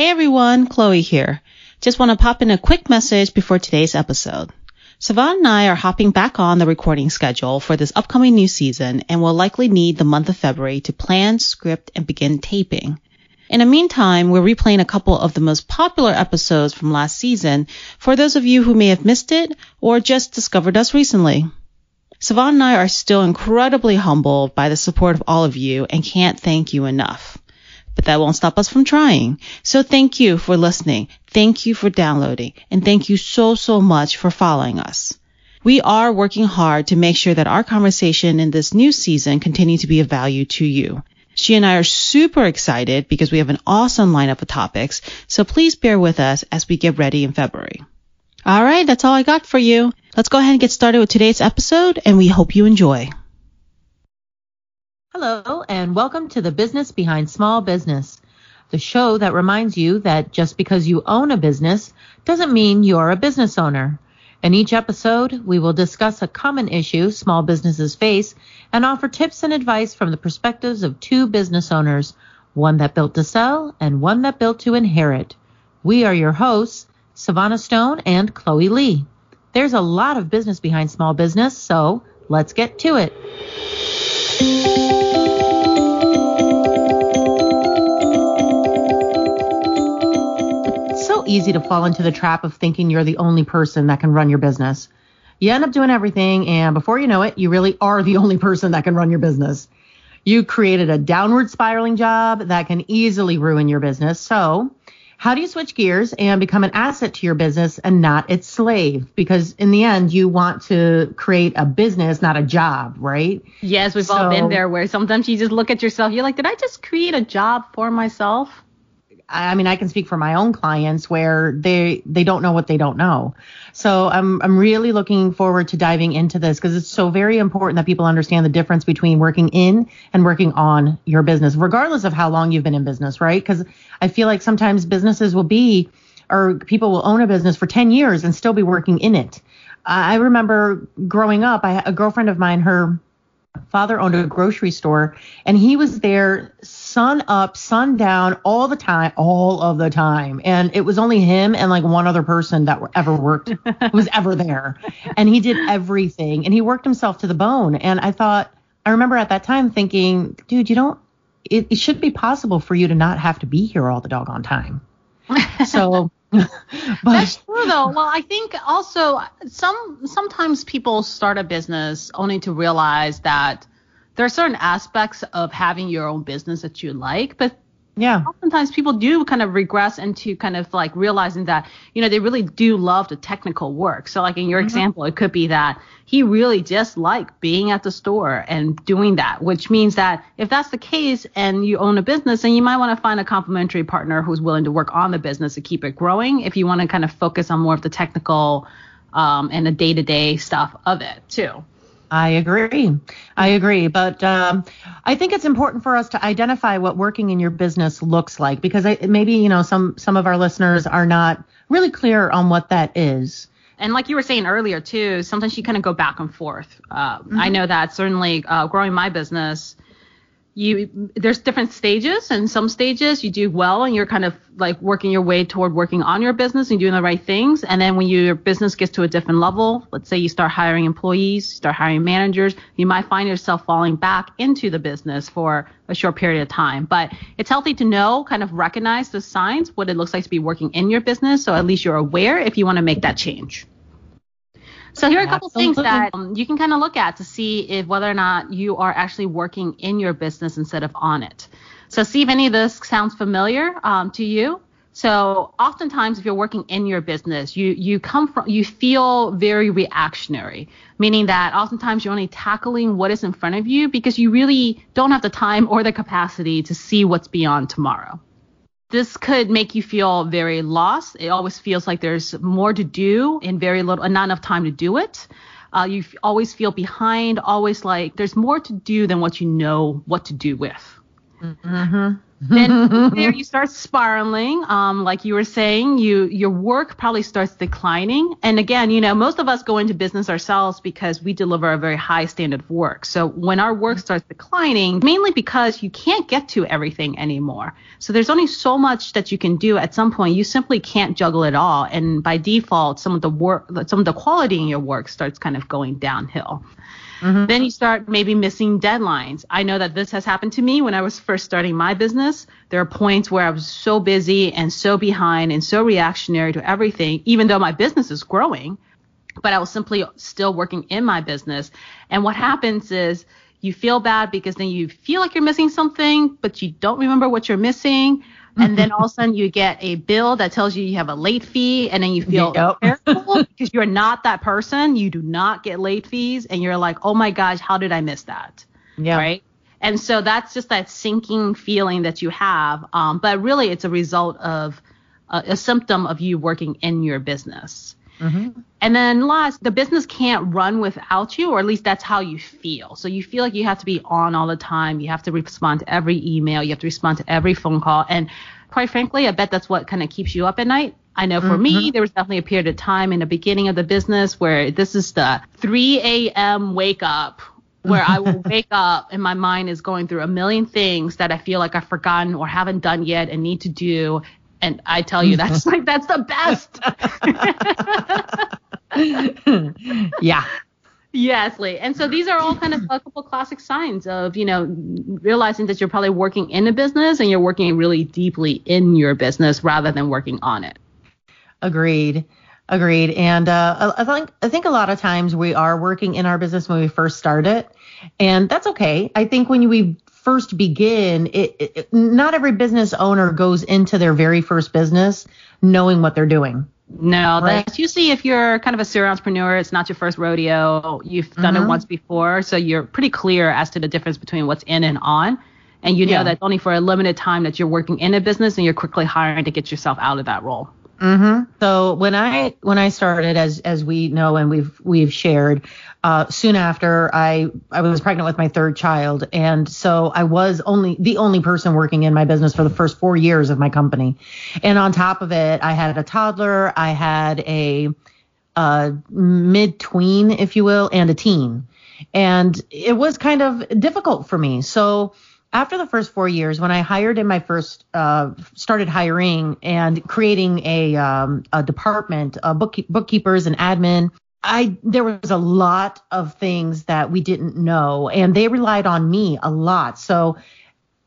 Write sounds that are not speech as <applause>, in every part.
Hey everyone, Chloe here. Just want to pop in a quick message before today's episode. Savan and I are hopping back on the recording schedule for this upcoming new season and will likely need the month of February to plan, script, and begin taping. In the meantime, we're replaying a couple of the most popular episodes from last season for those of you who may have missed it or just discovered us recently. Savan and I are still incredibly humbled by the support of all of you and can't thank you enough but that won't stop us from trying. So thank you for listening. Thank you for downloading and thank you so, so much for following us. We are working hard to make sure that our conversation in this new season continue to be of value to you. She and I are super excited because we have an awesome lineup of topics, so please bear with us as we get ready in February. All right, that's all I got for you. Let's go ahead and get started with today's episode, and we hope you enjoy. Hello, and welcome to the Business Behind Small Business, the show that reminds you that just because you own a business doesn't mean you're a business owner. In each episode, we will discuss a common issue small businesses face and offer tips and advice from the perspectives of two business owners, one that built to sell and one that built to inherit. We are your hosts, Sevana Stone and Chloe Lee. There's a lot of business behind small business, so let's get to it. Easy to fall into the trap of thinking you're the only person that can run your business. You end up doing everything, and before you know it, you really are the <laughs> only person that can run your business. You created a downward spiraling job that can easily ruin your business. So, how do you switch gears and become an asset to your business and not its slave? Because in the end, you want to create a business, not a job, right? Yes, we've so, all been there where sometimes you just look at yourself, you're like, did I just create a job for myself? I mean, I can speak for my own clients where they they don't know what they don't know. So I'm I'm really looking forward to diving into this because it's so very important that people understand the difference between working in and working on your business, regardless of how long you've been in business, right? Because I feel like sometimes businesses will be or people will own a business for 10 years and still be working in it. I remember growing up, I a girlfriend of mine, her father owned a grocery store and he was there sun up, sun down all the time, all of the time. And it was only him and like one other person that ever worked, <laughs> was ever there. And he did everything and he worked himself to the bone. And I thought, I remember at that time thinking, dude, you don't, it, it should be possible for you to not have to be here all the doggone time. <laughs> So, <laughs> but, That's true though. Well, I think also some sometimes people start a business only to realize that there are certain aspects of having your own business that you like, but yeah. Oftentimes people do kind of regress into kind of like realizing that you know they really do love the technical work. So like in your mm-hmm. example it could be that he really just liked being at the store and doing that which means that if that's the case and you own a business then you might want to find a complementary partner who's willing to work on the business to keep it growing if you want to kind of focus on more of the technical um, and the day-to-day stuff of it too I agree. I agree. But um, I think it's important for us to identify what working in your business looks like because I, maybe you know some some of our listeners are not really clear on what that is. And like you were saying earlier too, sometimes you kind of go back and forth. Uh, mm-hmm. I know that certainly uh, growing my business, you there's different stages and some stages you do well and you're kind of like working your way toward working on your business and doing the right things. And then when you, your business gets to a different level let's say you start hiring employees start hiring managers you might find yourself falling back into the business for a short period of time. But it's healthy to know kind of recognize the signs what it looks like to be working in your business. So at least you're aware if you want to make that change so here are a couple Absolutely. things that um, you can kind of look at to see if whether or not you are actually working in your business instead of on it. So see if any of this sounds familiar um, to you. So oftentimes, if you're working in your business, you you come from you feel very reactionary, meaning that oftentimes you're only tackling what is in front of you because you really don't have the time or the capacity to see what's beyond tomorrow this could make you feel very lost. It always feels like there's more to do and very little, and not enough time to do it. Uh, you always feel behind, always like there's more to do than what you know what to do with. Mm-hmm. Then there you start spiraling. Um, like you were saying, you your work probably starts declining. And again, you know, most of us go into business ourselves because we deliver a very high standard of work. So when our work starts declining, mainly because you can't get to everything anymore. So there's only so much that you can do. At some point, you simply can't juggle it all. And by default, some of the work, some of the quality in your work starts kind of going downhill. Mm-hmm. Then you start maybe missing deadlines. I know that this has happened to me when I was first starting my business. There are points where I was so busy and so behind and so reactionary to everything, even though my business is growing, but I was simply still working in my business. And what happens is you feel bad because then you feel like you're missing something, but you don't remember what you're missing and then all of a sudden you get a bill that tells you you have a late fee and then you feel yep. terrible <laughs> because you're not that person. You do not get late fees and you're like oh my gosh how did i miss that? Yeah. Right? And so that's just that sinking feeling that you have. Um, but really it's a result of a, a symptom of you working in your business Mm-hmm. And then last, the business can't run without you, or at least that's how you feel. So you feel like you have to be on all the time. You have to respond to every email. You have to respond to every phone call. And quite frankly, I bet that's what kind of keeps you up at night. I know for mm-hmm. me, there was definitely a period of time in the beginning of the business where this is the 3 a.m. wake up where I will <laughs> wake up and my mind is going through a million things that I feel like I've forgotten or haven't done yet and need to do. And I tell you, that's like, that's the best. <laughs> yeah. Yes, Lee. And so these are all kind of a couple classic signs of, you know, realizing that you're probably working in a business and you're working really deeply in your business rather than working on it. Agreed. Agreed. And uh, I think I think a lot of times we are working in our business when we first start it, and that's okay. I think when we first begin, it, it, not every business owner goes into their very first business knowing what they're doing. No, right? that's usually if you're kind of a serial entrepreneur, it's not your first rodeo. You've done mm-hmm. it once before, so you're pretty clear as to the difference between what's in and on. And you know yeah. that only for a limited time that you're working in a business and you're quickly hiring to get yourself out of that role. Mm-hmm. So when I when I started, as as we know and we've we've shared, uh, soon after I I was pregnant with my third child, and so I was only the only person working in my business for the first four years of my company, and on top of it, I had a toddler, I had a, a mid tween, if you will, and a teen, and it was kind of difficult for me. So after the first four years, when I hired in my first, uh, started hiring and creating a, um, a department, uh, bookkeep- bookkeepers and admin, I there was a lot of things that we didn't know, and they relied on me a lot. So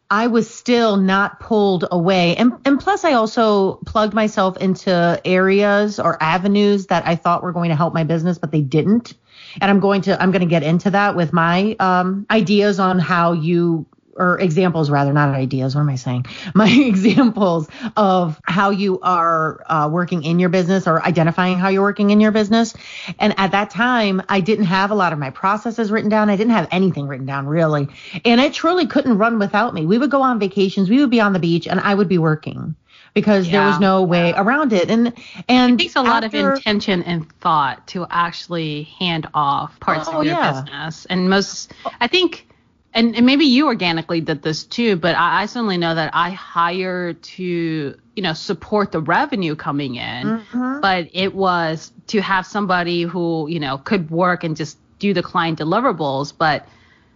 I was still not pulled away, and and plus I also plugged myself into areas or avenues that I thought were going to help my business, but they didn't. And I'm going to I'm going to get into that with my um, ideas on how you or examples rather, not ideas. What am I saying? <laughs> My examples of how you are uh, working in your business or identifying how you're working in your business. And at that time, I didn't have a lot of my processes written down. I didn't have anything written down really. And it truly couldn't run without me. We would go on vacations. We would be on the beach and I would be working because yeah, there was no way yeah. around it. And and it takes a after, lot of intention and thought to actually hand off parts oh, of your yeah. business. And most, I think and, and maybe you organically did this too, but I, I, certainly know that I hire to, you know, support the revenue coming in. Mm-hmm. But it was to have somebody who, you know, could work and just do the client deliverables. But,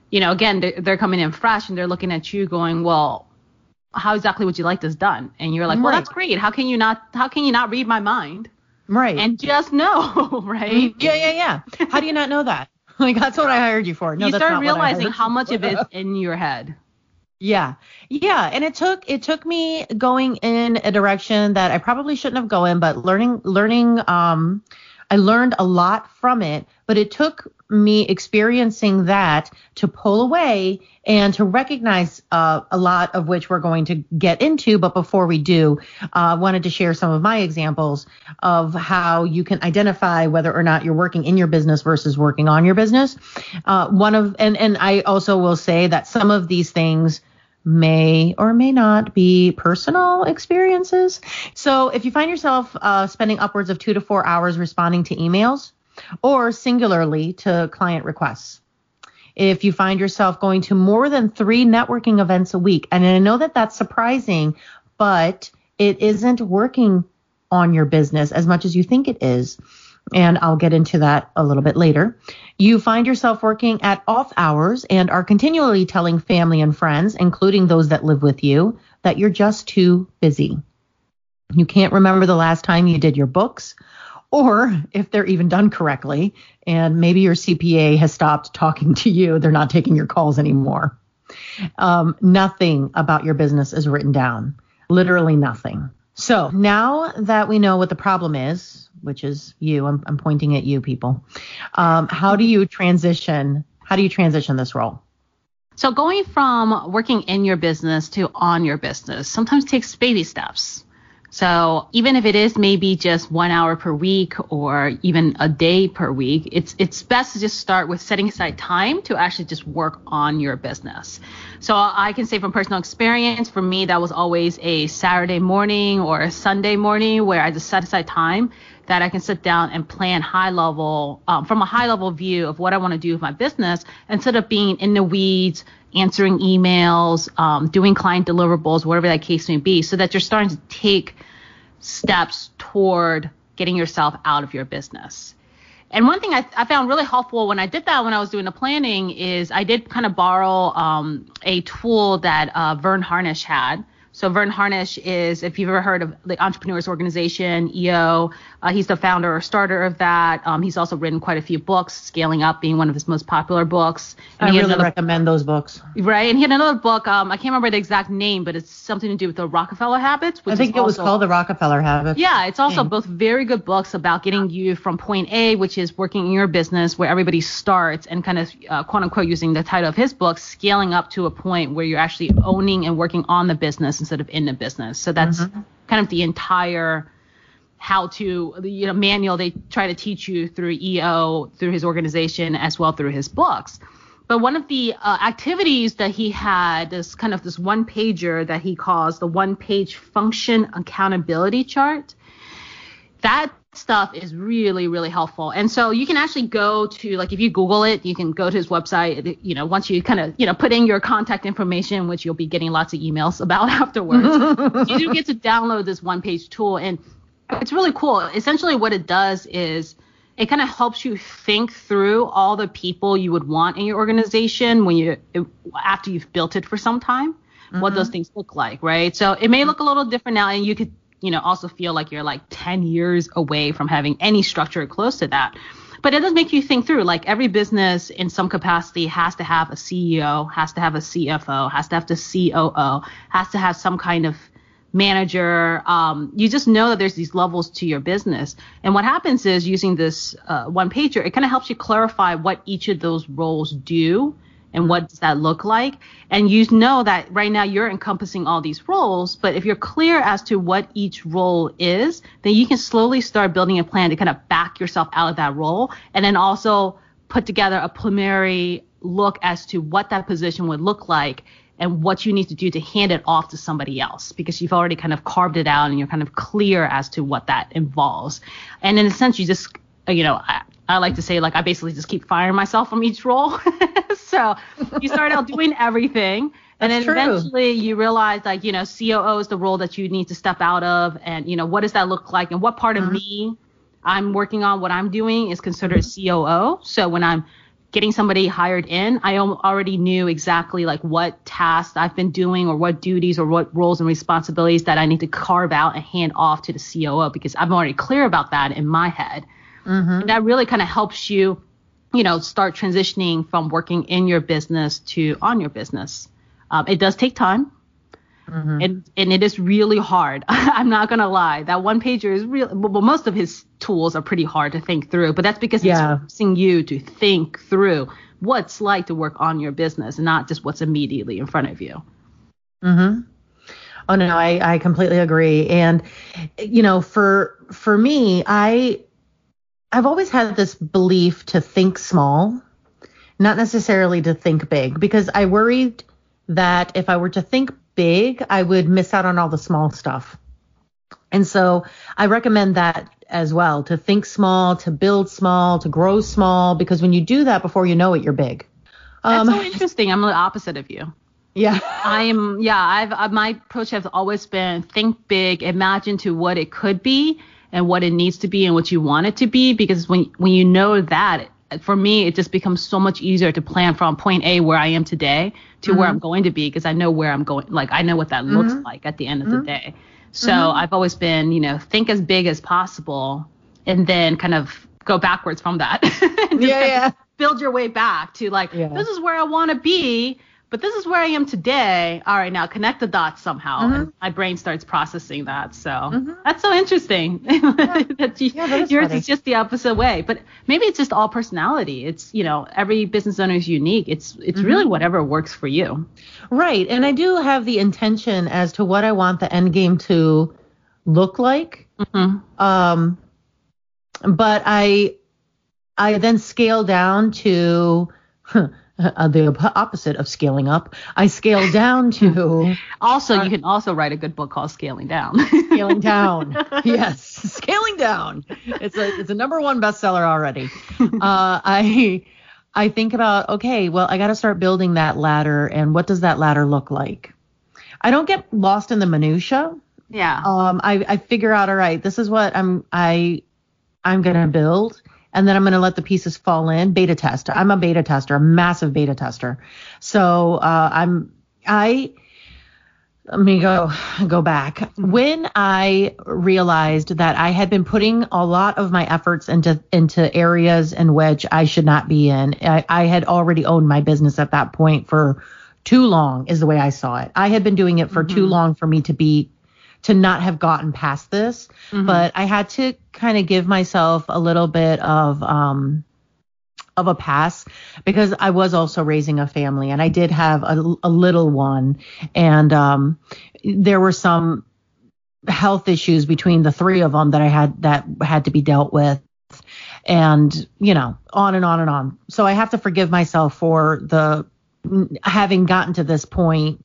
you know, again, they're, they're coming in fresh and they're looking at you going, well, how exactly would you like this done? And you're like, right. well, that's great. How can you not, how can you not read my mind? Right. And just know, <laughs> right? Yeah, yeah, yeah. How do you not know that? <laughs> like that's what I hired you for. No, you start realizing how much of it's <laughs> in your head. Yeah. Yeah. And it took it took me going in a direction that I probably shouldn't have gone, in, but learning learning um I learned a lot from it, but it took me experiencing that to pull away and to recognize uh, a lot of which we're going to get into. But before we do, I uh, wanted to share some of my examples of how you can identify whether or not you're working in your business versus working on your business. Uh, one of and and I also will say that some of these things may or may not be personal experiences. So if you find yourself uh, spending upwards of two to four hours responding to emails or singularly to client requests, if you find yourself going to more than three networking events a week, and I know that that's surprising, but it isn't working on your business as much as you think it is. And I'll get into that a little bit later. You find yourself working at off hours and are continually telling family and friends, including those that live with you, that you're just too busy. You can't remember the last time you did your books or if they're even done correctly. And maybe your CPA has stopped talking to you. They're not taking your calls anymore. Um, nothing about your business is written down. Literally nothing. So now that we know what the problem is, which is you, I'm, I'm pointing at you people. Um, how do you transition? How do you transition this role? So going from working in your business to on your business sometimes takes baby steps. So even if it is maybe just one hour per week or even a day per week, it's it's best to just start with setting aside time to actually just work on your business. So I can say from personal experience, for me that was always a Saturday morning or a Sunday morning where I just set aside time that I can sit down and plan high level um, from a high level view of what I want to do with my business instead of being in the weeds answering emails, um, doing client deliverables, whatever that case may be, so that you're starting to take steps toward getting yourself out of your business. And one thing I, I, found really helpful when I did that when I was doing the planning is I did kind of borrow um, a tool that uh, Verne Harnish had. So Verne Harnish is, if you've ever heard of the Entrepreneurs Organization, EO, uh, he's the founder or starter of that. Um, he's also written quite a few books, Scaling Up being one of his most popular books. And I really another, recommend those books. Right, and he had another book. Um, I can't remember the exact name, but it's something to do with the Rockefeller Habits. I think it also, was called the Rockefeller Habits. Yeah, it's also both very good books about getting you from point A, which is working in your business where everybody starts, and kind of uh, quote unquote using the title of his book, scaling up to a point where you're actually owning and working on the business instead of in the business. So that's mm-hmm. kind of the entire how to you know manual they try to teach you through EO through his organization as well through his books. But one of the uh, activities that he had is kind of this one pager that he calls the one page function accountability chart. That stuff is really really helpful. And so you can actually go to like if you google it you can go to his website you know once you kind of you know put in your contact information which you'll be getting lots of emails <laughs> about afterwards you do get to download this one page tool. And it's really cool. Essentially what it does is it kind of helps you think through all the people you would want in your organization when you after you've built it for some time mm-hmm. what those things look like right? So it may look a little different now and you could you know, also feel like you're like 10 years away from having any structure close to that. But it does make you think through like every business in some capacity has to have a CEO, has to have a CFO, has to have the COO, has to have some kind of manager. Um, you just know that there's these levels to your business. And what happens is using this uh, one pager, it kind of helps you clarify what each of those roles do and what does that look like? And you know that right now you're encompassing all these roles, but if you're clear as to what each role is, then you can slowly start building a plan to kind of back yourself out of that role and then also put together a preliminary look as to what that position would look like and what you need to do to hand it off to somebody else because you've already kind of carved it out and you're kind of clear as to what that involves. And in a sense, you just, you know, I, like to say like I basically just keep firing myself from each role. <laughs> so you start out doing <laughs> everything. and then true. eventually you realize like, you know, COO is the role that you need to step out of and, you know, what does that look like and what part mm-hmm. of me I'm working on what I'm doing is considered COO. So when I'm getting somebody hired in, I already knew exactly like what tasks I've been doing or what duties or what roles and responsibilities that I need to carve out and hand off to the COO because I'm already clear about that in my head. Mm-hmm. And that really kind of helps you you know, start transitioning from working in your business to on your business. Um, it does take time. Mm-hmm. And, and it is really hard. <laughs> I'm not gonna lie. That one pager is real. Well, most of his tools are pretty hard to think through, but that's because yeah. it's forcing you to think through what's like to work on your business, and not just what's immediately in front of you. Mm-hmm. Oh no, I I completely agree. And you know, for for me, I I've always had this belief to think small, not necessarily to think big, because I worried that if I were to think big, I would miss out on all the small stuff. And so I recommend that as well to think small, to build small, to grow small, because when you do that before you know it, you're big. That's so interesting. I'm the opposite of you. Yeah. <laughs> I'm yeah, I've uh, my approach has always been think big, imagine to what it could be and what it needs to be and what you want it to be because when when you know that for me it just becomes so much easier to plan from point A where I am today to Mm-hmm. where I'm mm-hmm. going to be because I know where I'm going like I know what that looks mm-hmm. like at the end of the mm-hmm. day. So I've always been, you know, think as big as possible and then kind of go backwards from that. <laughs> Yeah, yeah. build your way back to like Yeah. this is where I want to be, but this is where I am today. All right, now connect the dots somehow, Mm-hmm. and my brain starts processing that. So that's so interesting. <laughs> that you, Yeah, that yours funny. is just the opposite way, but maybe it's just all personality. It's you know every business owner is unique. It's it's really Mm-hmm. whatever works for you. Right. And I do have the intention as to what I want the end game to look like. Mhm. Um, but I, I then scale down to uh, the op- opposite of scaling up. I scale down to <laughs> Also, you can also write a good book called Scaling Down. scaling down. <laughs> yes, scaling down. It's a it's a number one bestseller already. Uh, I I think about okay, well, I got to start building that ladder, and what does that ladder look like? I don't get lost in the minutia. yeah. Um, I I figure out all right, this is what I'm I I'm gonna build. And then I'm going to let the pieces fall in. Beta test. I'm a beta tester, a massive beta tester. So uh, I'm I let me go go back when i realized that i had been putting a lot of my efforts into into areas in which i should not be in i, I had already owned my business at that point for too long is the way i saw it i had been doing it for too long for me to be to not have gotten past this but i had to kind of give myself a little bit of um of a pass because I was also raising a family and I did have a, a little one and um, there were some health issues between the three of them that I had that had to be dealt with and you know on and on and on. So I have to forgive myself for the having gotten to this point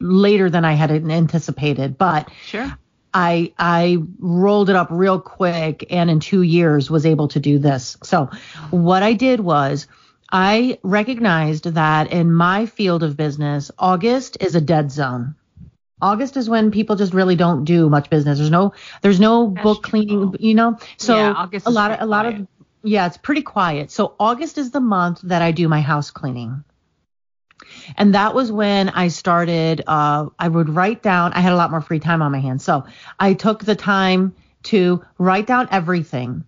later than I had anticipated but Sure. I I rolled it up real quick and in 2 years was able to do this. So what I did was I recognized that in my field of business, August is a dead zone. August is when people just really don't do much business. There's no there's no That's book cleaning, you know. So Yeah, August a lot of a lot of yeah, it's pretty quiet. So August is the month that I do my house cleaning. And that was when I started, uh, I would write down, I had a lot more free time on my hands. So I took the time to write down everything.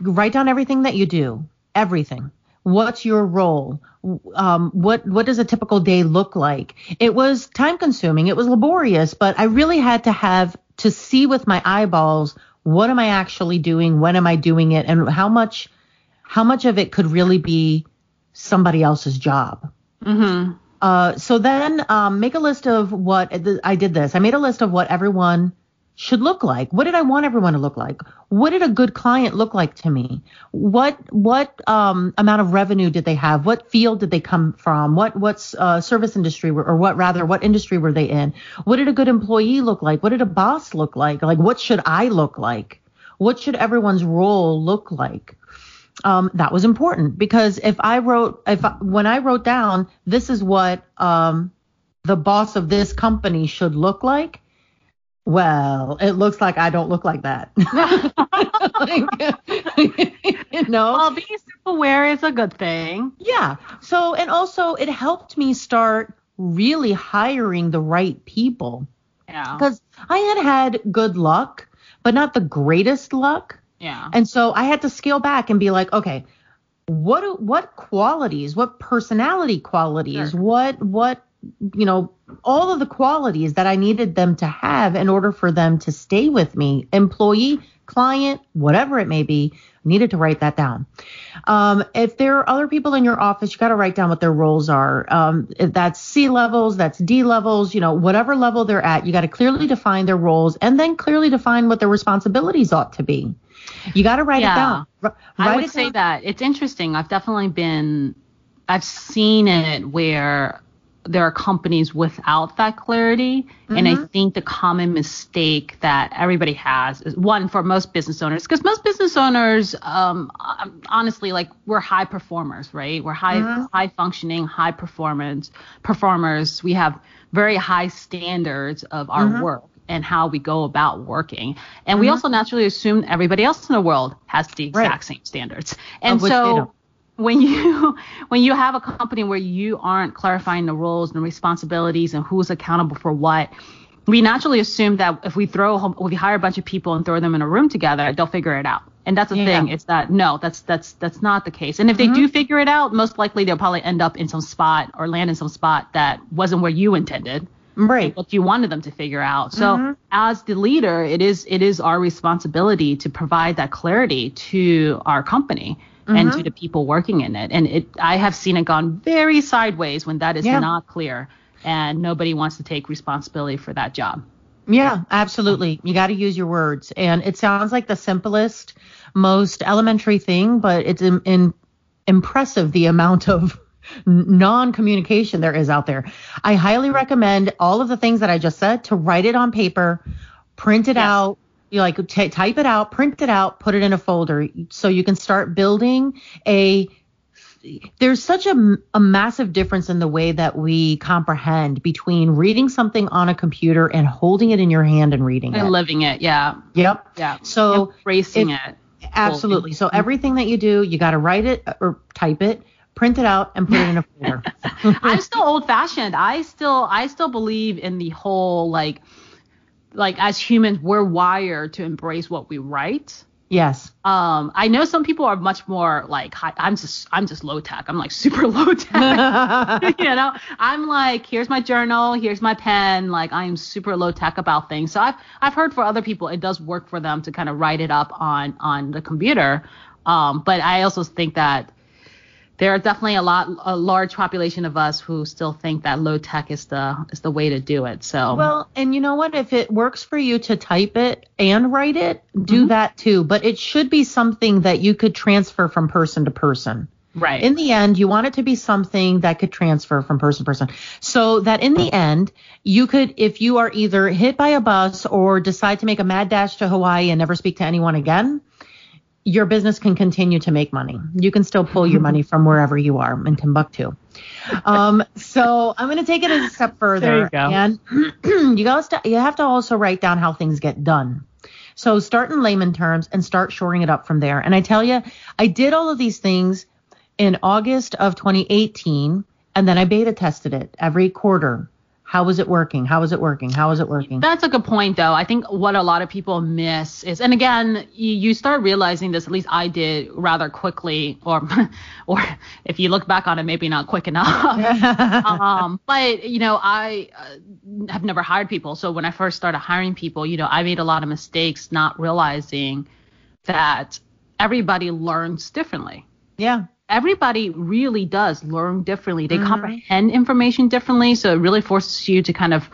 Write down everything that you do, everything. What's your role? Um, what what does a typical day look like? It was time consuming. It was laborious, but I really had to have to see with my eyeballs what am I actually doing? When am I doing it? And how much how much of it could really be somebody else's job? Mm-hmm. Uh, so then um, make a list of what I did this. I made a list of what everyone should look like. What did I want everyone to look like? What did a good client look like to me? What what um, amount of revenue did they have? What field did they come from? What what uh, service industry were, or what rather what industry were they in? What did a good employee look like? What did a boss look like? Like what should I look like? What should everyone's role look like? Um, that was important because if I wrote, if I, when I wrote down, this is what um, the boss of this company should look like. Well, it looks like I don't look like that. <laughs> Like, <laughs> you know, Well, being self-aware is a good thing. yeah. So, and also it helped me start really hiring the right people Yeah. because I had had good luck, but not the greatest luck. Yeah. And so I had to scale back and be like, okay, what what qualities, what personality qualities, Sure. what what you know, all of the qualities that I needed them to have in order for them to stay with me, employee, client, whatever it may be, needed to write that down. Um, if there are other people in your office, you got to write down what their roles are. Um, if that's C levels, that's D levels, you know, whatever level they're at, you got to clearly define their roles and then clearly define what their responsibilities ought to be. You got to write Yeah. it down. R- I would say that it's interesting. I've definitely been, I've seen it where there are companies without that clarity. Mm-hmm. And I mm-hmm. think the common mistake that everybody has is one for most business owners, because most business owners, um, honestly, like we're high performers, right? We're high, mm-hmm. high functioning, high performance performers. We have very high standards of our mm-hmm. work and how we go about working. And mm-hmm. we also naturally assume everybody else in the world has the exact right. same standards. And so when you <laughs> when you have a company where you aren't clarifying the roles and responsibilities and who's accountable for what, we naturally assume that if we throw if we hire a bunch of people and throw them in a room together, they'll figure it out. And that's the yeah. thing. It's that no, that's that's that's not the case. And if mm-hmm. they do figure it out, most likely they'll probably end up in some spot or land in some spot that wasn't where you intended right what you wanted them to figure out so mm-hmm. as the leader it is it is our responsibility to provide that clarity to our company mm-hmm. and to the people working in it and it i have seen it gone very sideways when that is yeah. not clear and nobody wants to take responsibility for that job yeah absolutely you got to use your words and it sounds like the simplest most elementary thing but it's in, in impressive the amount of <laughs> non-communication there is out there. I highly recommend all of the things that I just said to write it on paper, print it yes. out, you like t- type it out, print it out, put it in a folder so you can start building a there's such a, a massive difference in the way that we comprehend between reading something on a computer and holding it in your hand and reading and it. living it. Yeah. Yep. Yeah. So embracing it. Absolutely. So everything that you do, you got to write it uh, or type it, print it out and put it in a folder. <laughs> I'm still old fashioned. I still I still believe in the whole like like as humans we're wired to embrace what we write. Yes. Um, I know some people are much more like high, I'm just I'm just low tech. I'm like <laughs> super low tech. <laughs> you know, I'm like here's my journal, here's my pen. Like I am super low tech about things. So I've I've heard for other people it does work for them to kind of write it up on on the computer. Um, but I also think that there are definitely a lot a large population of us who still think that low tech is the is the way to do it. So Well, and you know what? If it works for you to type it and write it, do mm-hmm. that too. But it should be something that you could transfer from person to person. Right. In the end, you want it to be something that could transfer from person to person. So that in the end, you could, if you are either hit by a bus or decide to make a mad dash to Hawaii and never speak to anyone again, your business can continue to make money. You can still pull your money from wherever you are in Timbuktu. <laughs> Um, so I'm going to take it a step further. There you go. And <clears throat> you guys, you have to also write down how things get done. So start in layman terms and start shoring it up from there. And I tell you, I did all of these things in August of 2018, and then I beta tested it every quarter how was it working? How was it working? How was it working? That's a good point, though. I think what a lot of people miss is, and again, you, you start realizing this. At least I did rather quickly, or, <laughs> or if you look back on it, maybe not quick enough. <laughs> um, but you know, I uh, have never hired people, so when I first started hiring people, you know, I made a lot of mistakes, not realizing that everybody learns differently. Yeah everybody really does learn differently. They mm-hmm. comprehend information differently, so it really forces you to kind of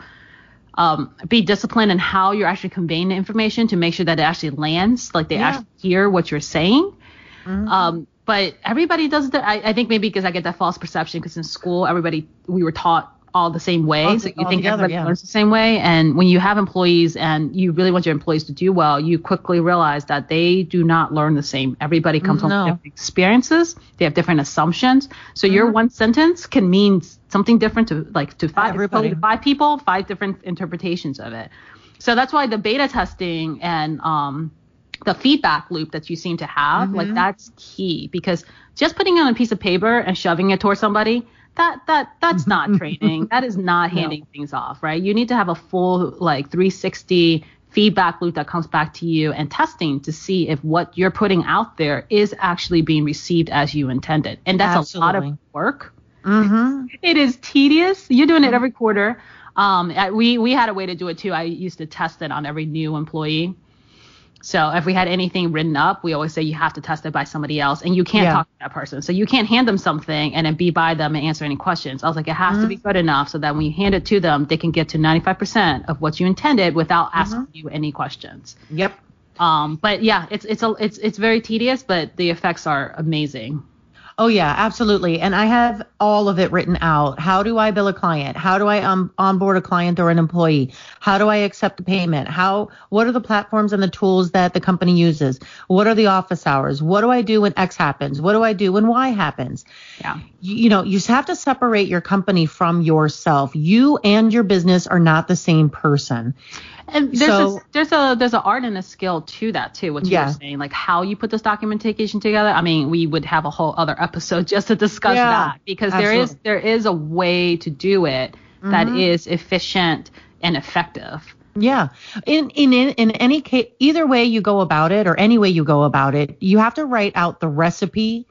um, be disciplined in how you're actually conveying the information to make sure that it actually lands, like they yeah. actually hear what you're saying. Mm-hmm. Um, but everybody does that. I, I think maybe because I get that false perception because in school everybody we were taught all the same way. All, so you think everybody yeah. learns the same way. And when you have employees and you really want your employees to do well, you quickly realize that they do not learn the same. Everybody comes no. from different experiences. They have different assumptions. So mm-hmm. your one sentence can mean something different to like to five, everybody. five people, five different interpretations of it. So that's why the beta testing and um, the feedback loop that you seem to have, mm-hmm. like that's key because just putting it on a piece of paper and shoving it towards somebody that that that's <laughs> not training. that is not handing no. things off, right? You need to have a full like 360 feedback loop that comes back to you and testing to see if what you're putting out there is actually being received as you intended. And that's Absolutely. a lot of work. Mm-hmm. It is tedious. You're doing it every quarter. Um, we we had a way to do it too. I used to test it on every new employee. So if we had anything written up, we always say you have to test it by somebody else, and you can't yeah. talk to that person. So you can't hand them something and then be by them and answer any questions. I was like, it has mm-hmm. to be mm-hmm. good enough so that when you hand it to them, they can get to 95% of what you intended without mm-hmm. asking you any questions. Yep. Um, but yeah, it's it's a it's it's very tedious, but the effects are amazing. Oh yeah, absolutely. And I have all of it written out. How do I bill a client? How do I um, onboard a client or an employee? How do I accept the payment? How what are the platforms and the tools that the company uses? What are the office hours? What do I do when X happens? What do I do when Y happens? Yeah. You, you know, you have to separate your company from yourself. You and your business are not the same person. And there's So- a, there's a there's an art and a skill to that too. What you Yeah. were saying, like how you put this documentation together. I mean, we would have a whole other episode <laughs> just to discuss Yeah, that because there is absolutely. there is a way to do it that mm-hmm. is efficient and effective. Yeah. In, in in in any case, either way you go about it, or any way you go about it, you have to write out the recipe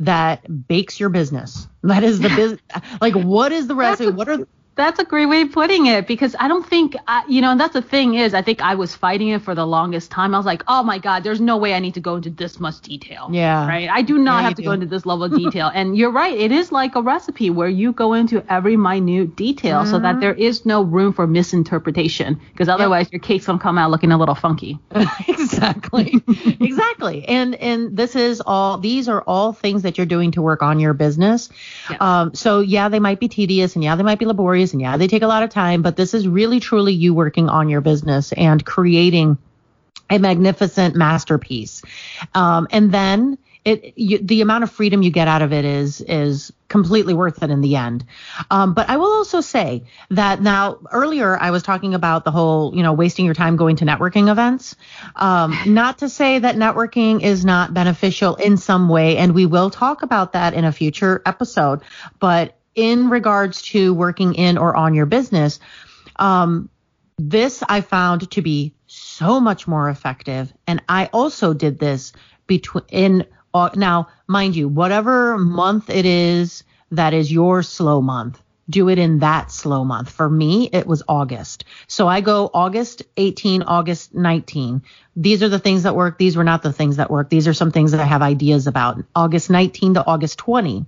that bakes your business. That is the <laughs> business. like, what is the recipe? What are That's a great way of putting it because I don't think, I, you know, and that's the thing is, I think I was fighting it for the longest time. I was like, oh my God, there's no way I need to go into this much detail. Yeah. Right. I do not Yeah, have to do. go into this level of <laughs> detail. and you're right. It is like a recipe where you go into every minute detail so Mm-hmm. that there is no room for misinterpretation because otherwise your cake's to come out looking a little funky. exactly <laughs> <laughs> exactly. <laughs> Exactly. And and this is all these are all things that you're doing to work on your business. Yeah. um so yeah they might be tedious and yeah they might be laborious and yeah they take a lot of time but this is really truly you working on your business and creating a magnificent masterpiece. Um and then it you, the amount of freedom you get out of it is is completely worth it in the end. Um, but I will also say that now earlier I was talking about the whole you know wasting your time going to networking events. Um, not to say that networking is not beneficial in some way, and we will talk about that in a future episode. But in regards to working in or on your business, um, this I found to be so much more effective. And I also did this between in uh, now, mind you, whatever month it is that is your slow month, do it in that slow month. For me, it was August. So I go August 18, August 19. These are the things that work. These were not the things that work. These are some things that I have ideas about. August 19 to August 20.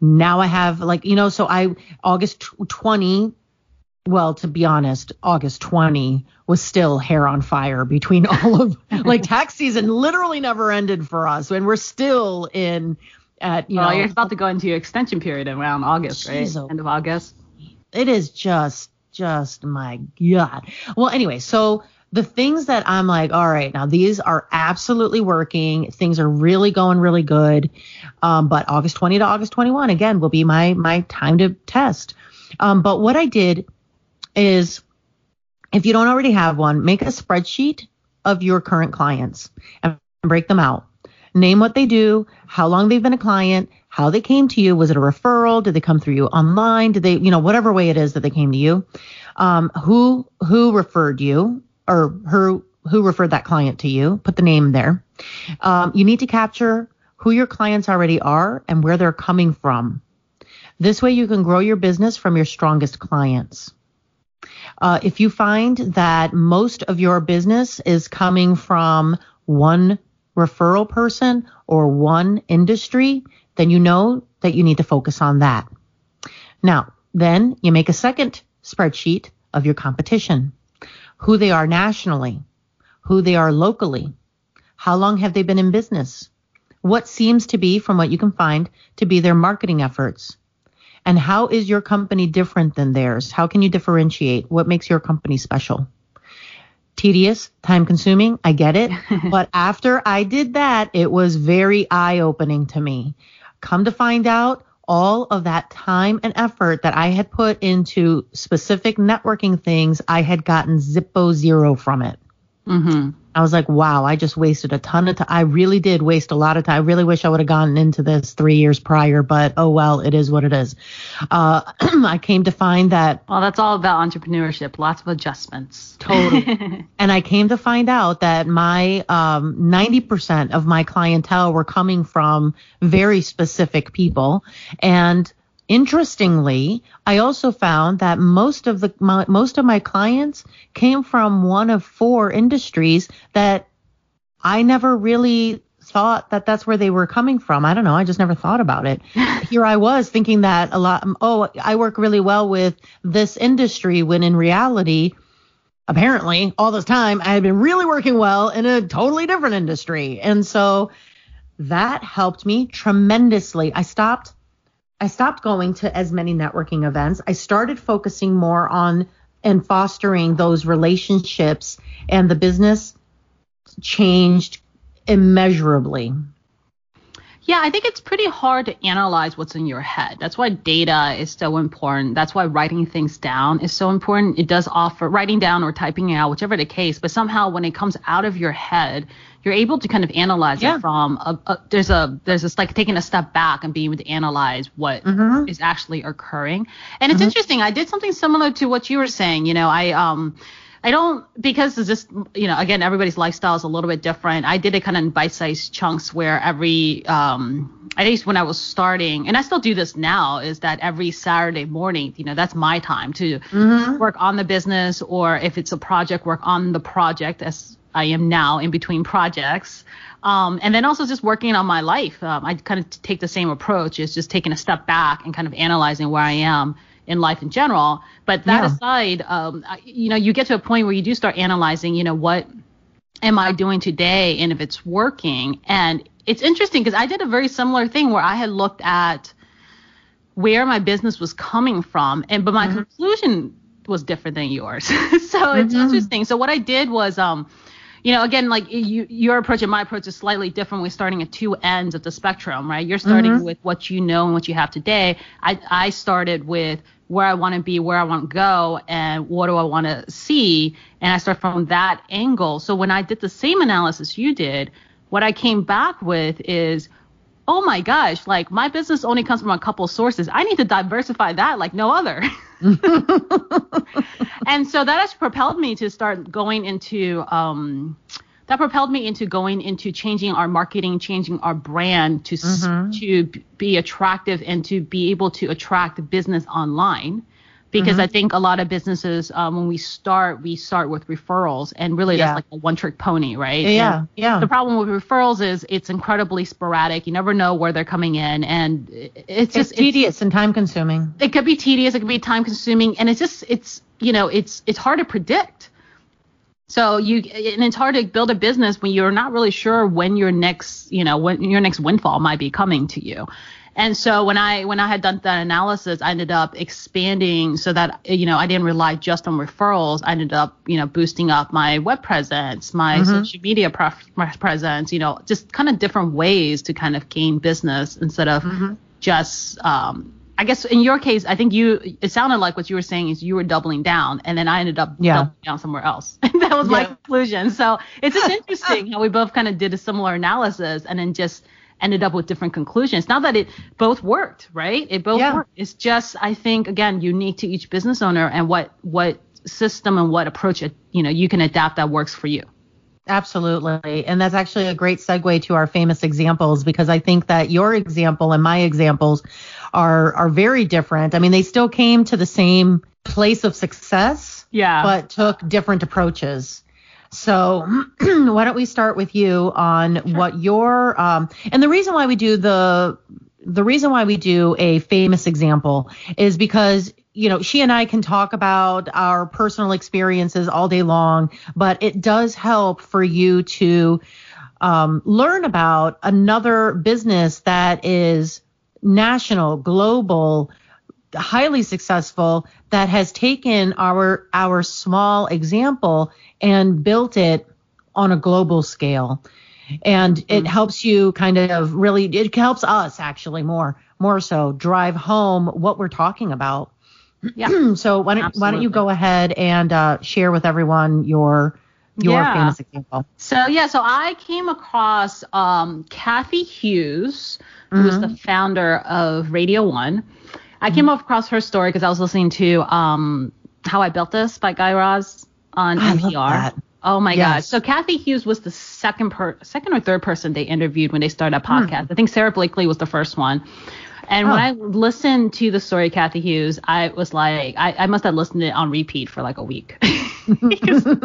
Now I have like, you know, so I, August 20 well, to be honest, August 20 was still hair on fire between <laughs> all of like tax season literally never ended for us and we're still in at you well, know you're about to go into your extension period around August, right? Oh. End of August. it is just just my god. Well, anyway, so the things that I'm like, all right, now these are absolutely working. Things are really going really good. Um, but August 20 to August 21 again will be my my time to test. Um, but what I did is if you don't already have one, make a spreadsheet of your current clients and break them out. Name what they do, how long they've been a client, how they came to you. Was it a referral? Did they come through you online? Did they, you know, whatever way it is that they came to you? Um, who who referred you or who who referred that client to you? Put the name there. Um, you need to capture who your clients already are and where they're coming from. This way you can grow your business from your strongest clients. Uh, if you find that most of your business is coming from one referral person or one industry, then you know that you need to focus on that. Now, then you make a second spreadsheet of your competition, who they are nationally, who they are locally, how long have they been in business, what seems to be, from what you can find, to be their marketing efforts. And how is your company different than theirs? How can you differentiate? What makes your company special? Tedious, time consuming, I get it. <laughs> but after I did that, it was very eye opening to me. Come to find out, all of that time and effort that I had put into specific networking things, I had gotten zippo zero from it. Mm-hmm. I was like, wow, I just wasted a ton of time. I really did waste a lot of time. I really wish I would have gotten into this three years prior, but oh well, it is what it is. Uh, <clears throat> I came to find that Well, that's all about entrepreneurship. Lots of adjustments. Totally. <laughs> and I came to find out that my um, 90% of my clientele were coming from very specific people. And interestingly, I also found that most of the my, most of my clients came from one of four industries that I never really thought that that's where they were coming from. I don't know. I just never thought about it. <laughs> Here I was thinking that a lot, oh, I work really well with this industry when in reality, apparently all this time I had been really working well in a totally different industry. And so that helped me tremendously. I stopped I stopped going to as many networking events. I started focusing more on and fostering those relationships and the business changed immeasurably. Yeah, I think it's pretty hard to analyze what's in your head. That's why data is so important. That's why writing things down is so important. It does offer writing down or typing it out, whichever the case, but somehow when it comes out of your head, you're able to kind of analyze yeah. it from a, a, there's a there's this like taking a step back and being able to analyze what mm-hmm. is actually occurring. And it's mm-hmm. interesting. I did something similar to what you were saying. You know, I um I don't because it's just you know again everybody's lifestyle is a little bit different. I did it kind of in bite-sized chunks where every um at least when I was starting and I still do this now is that every Saturday morning you know that's my time to mm-hmm. work on the business or if it's a project work on the project as I am now in between projects. Um, and then also just working on my life. Um, I kind of take the same approach. It's just taking a step back and kind of analyzing where I am in life in general. But that yeah. aside, um, you know, you get to a point where you do start analyzing, you know, what am I doing today and if it's working. And it's interesting because I did a very similar thing where I had looked at where my business was coming from and but my mm-hmm. conclusion was different than yours. <laughs> so mm-hmm. it's interesting. So what I did was um you know, again, like you, your approach and my approach is slightly different. We're starting at two ends of the spectrum, right? You're starting mm-hmm. with what you know and what you have today. I, I started with where I want to be, where I want to go, and what do I want to see. And I start from that angle. So when I did the same analysis you did, what I came back with is, oh my gosh, like my business only comes from a couple sources. I need to diversify that like no other. <laughs> <laughs> and so that has propelled me to start going into um, that propelled me into going into changing our marketing, changing our brand to mm-hmm. to be attractive and to be able to attract business online because mm-hmm. I think a lot of businesses, um, when we start, we start with referrals, and really yeah. that's like a one-trick pony, right? Yeah, and yeah. The problem with referrals is it's incredibly sporadic. You never know where they're coming in, and it's, it's just tedious it's, and time-consuming. It could be tedious, it could be time-consuming, and it's just it's you know it's it's hard to predict. So you and it's hard to build a business when you're not really sure when your next you know when your next windfall might be coming to you. And so when I when I had done that analysis, I ended up expanding so that you know I didn't rely just on referrals. I ended up you know boosting up my web presence, my mm-hmm. social media presence, you know, just kind of different ways to kind of gain business instead of mm-hmm. just um, I guess in your case, I think you it sounded like what you were saying is you were doubling down, and then I ended up yeah. doubling down somewhere else. <laughs> that was yeah. my conclusion. So it's just interesting how we both kind of did a similar analysis, and then just ended up with different conclusions. Not that it both worked, right? It both yeah. worked. It's just I think again unique to each business owner and what what system and what approach you know you can adapt that works for you. Absolutely. And that's actually a great segue to our famous examples because I think that your example and my examples are are very different. I mean, they still came to the same place of success, yeah, but took different approaches. So <clears throat> why don't we start with you on sure. what your um, and the reason why we do the the reason why we do a famous example is because you know she and I can talk about our personal experiences all day long, but it does help for you to um, learn about another business that is national, global, highly successful that has taken our our small example and built it on a global scale and it mm-hmm. helps you kind of really it helps us actually more more so drive home what we're talking about yeah <clears throat> so why don't Absolutely. why don't you go ahead and uh, share with everyone your your yeah. famous example so yeah so i came across um, cathy hughes who mm-hmm. the founder of radio one I came across her story because I was listening to um, How I Built This by Guy Raz on I NPR. Oh my yes. gosh. So Cathy Hughes was the second per second or third person they interviewed when they started a hmm. podcast. Hmm. I think Sara Blakely was the first one. And oh. when I listened to the story of Cathy Hughes, I was like, I, I must have listened to it on repeat for like a week. <laughs> I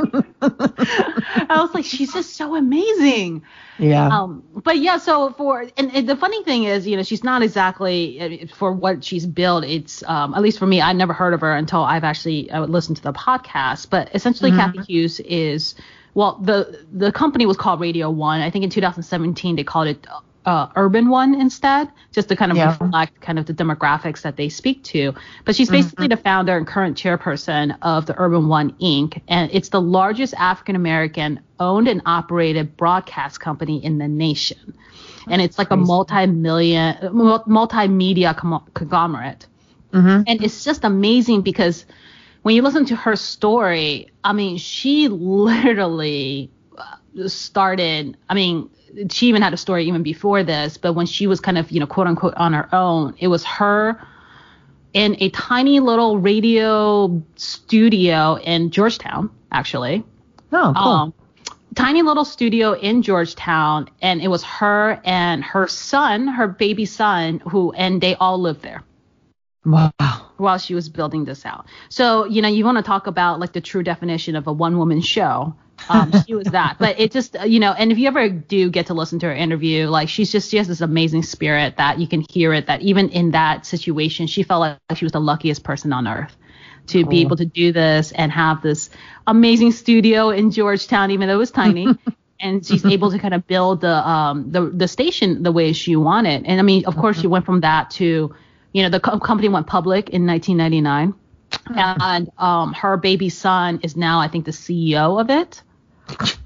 was like, she's just so amazing. Yeah. Um, but yeah, so for and, and, the funny thing is, you know, she's not exactly for what she's built. It's um, at least for me, I never heard of her until I've actually uh, listened to the podcast. But essentially, mm-hmm. Cathy Hughes is well, the the company was called Radio One. I think in 2017 they called it uh, urban one instead, just to kind of Yeah. reflect kind of the demographics that they speak to. But she's basically the founder and current chairperson of the Urban One Inc. And it's the largest African American owned and operated broadcast company in the nation. And it's like a multi-million, mul- multimedia com- conglomerate. Mhm. And it's just amazing because when you listen to her story, I mean, she literally started, I mean, she even had a story even before this, but when she was kind of, you know, quote unquote on her own, it was her in a tiny little radio studio in Georgetown, actually. Oh, cool. Um, tiny little studio in Georgetown, and it was her and her son, her baby son, who, and they all lived there wow. while she was building this out. So, you know, you want to talk about like the true definition of a one woman show. Um, she was that, but it just, uh, you know, and if you ever do get to listen to her interview, like she's just, she has this amazing spirit that you can hear it, that even in that situation, she felt like she was the luckiest person on earth to be able to do this and have this amazing studio in Georgetown, even though it was tiny. <laughs> and she's able to kind of build the um the the station the way she wanted. And I mean, of course, she went from that to, you know, the co- company went public in 1999, and um her baby son is now I think the CEO of it.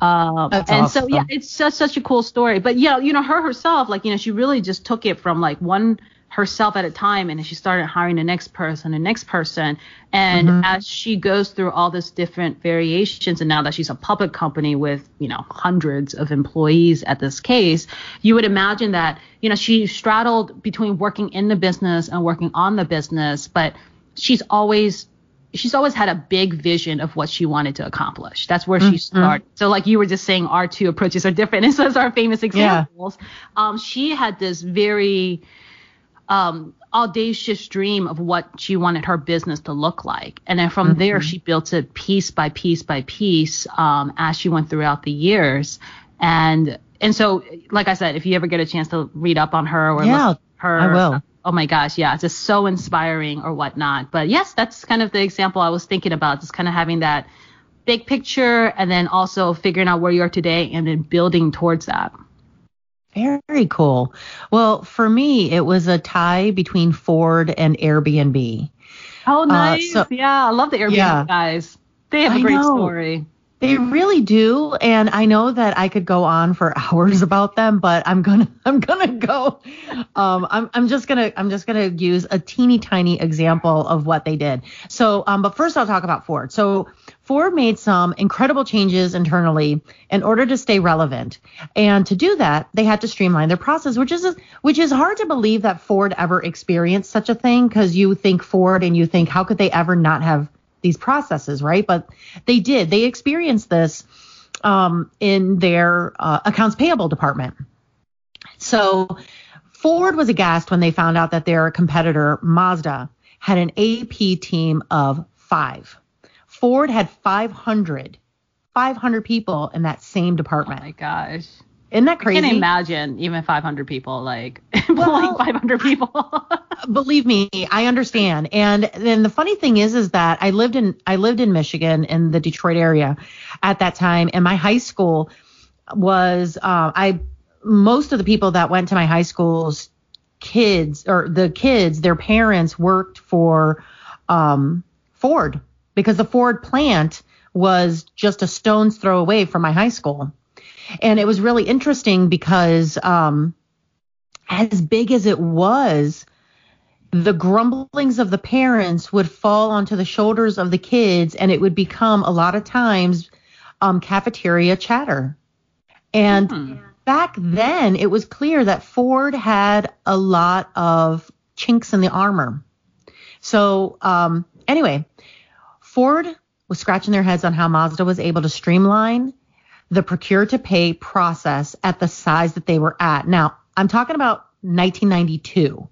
Um, That's and so yeah, it's such such a cool story. But yeah, you know, her herself, like you know, she really just took it from like one herself at a time, and she started hiring the next person, the next person, and Mm-hmm. as she goes through all this different variations, and now that she's a public company with you know hundreds of employees at this case, you would imagine that you know she straddled between working in the business and working on the business, but she's always she's always had a big vision of what she wanted to accomplish. That's where she started. So like you were just saying, our two approaches are different. And so as our famous examples, um, she had this very um, audacious dream of what she wanted her business to look like. And then from there, she built it piece by piece by piece um, as she went throughout the years. And and so, like I said, if you ever get a chance to read up on her or Yeah, her, I will. Oh my gosh, yeah, it's just so inspiring or whatnot. But yes, that's kind of the example I was thinking about, just kind of having that big picture and then also figuring out where you are today and then building towards that. Very cool. Well, for me, it was a tie between Ford and Airbnb. Oh, uh, nice. so- yeah, I love the Airbnb Yeah. guys. They have a I great know. story. They really do, and I know that I could go on for <laughs> hours about them, but I'm gonna <laughs> I'm gonna go. Um, I'm I'm just gonna I'm just gonna use a teeny tiny example of what they did. So, um, but first I'll talk about Ford. So Ford made some incredible changes internally in order to stay relevant, and to do that they had to streamline their process, which is which is hard to believe that Ford ever experienced such a thing because you think Ford and you think how could they ever not have these processes, right? But they did. They experienced this um, in their uh, accounts payable department. So Ford was aghast when they found out that their competitor, Mazda, had an AP team of five. Ford had 500, 500 people in that same department. Oh my gosh. Isn't that crazy? I can't imagine even 500 people, like, <laughs> Well- like 500 people. <laughs> believe me i understand and then the funny thing is is that i lived in i lived in michigan in the detroit area at that time and my high school was uh, i most of the people that went to my high school's kids or the kids their parents worked for um, ford because the ford plant was just a stone's throw away from my high school and it was really interesting because um, as big as it was the grumblings of the parents would fall onto the shoulders of the kids and it would become a lot of times um, cafeteria chatter. And Hmm. back then it was clear that Ford had a lot of chinks in the armor. So um, anyway, Ford was scratching their heads on how Mazda was able to streamline the procure to pay process at the size that they were at. Now, I'm talking about 1992.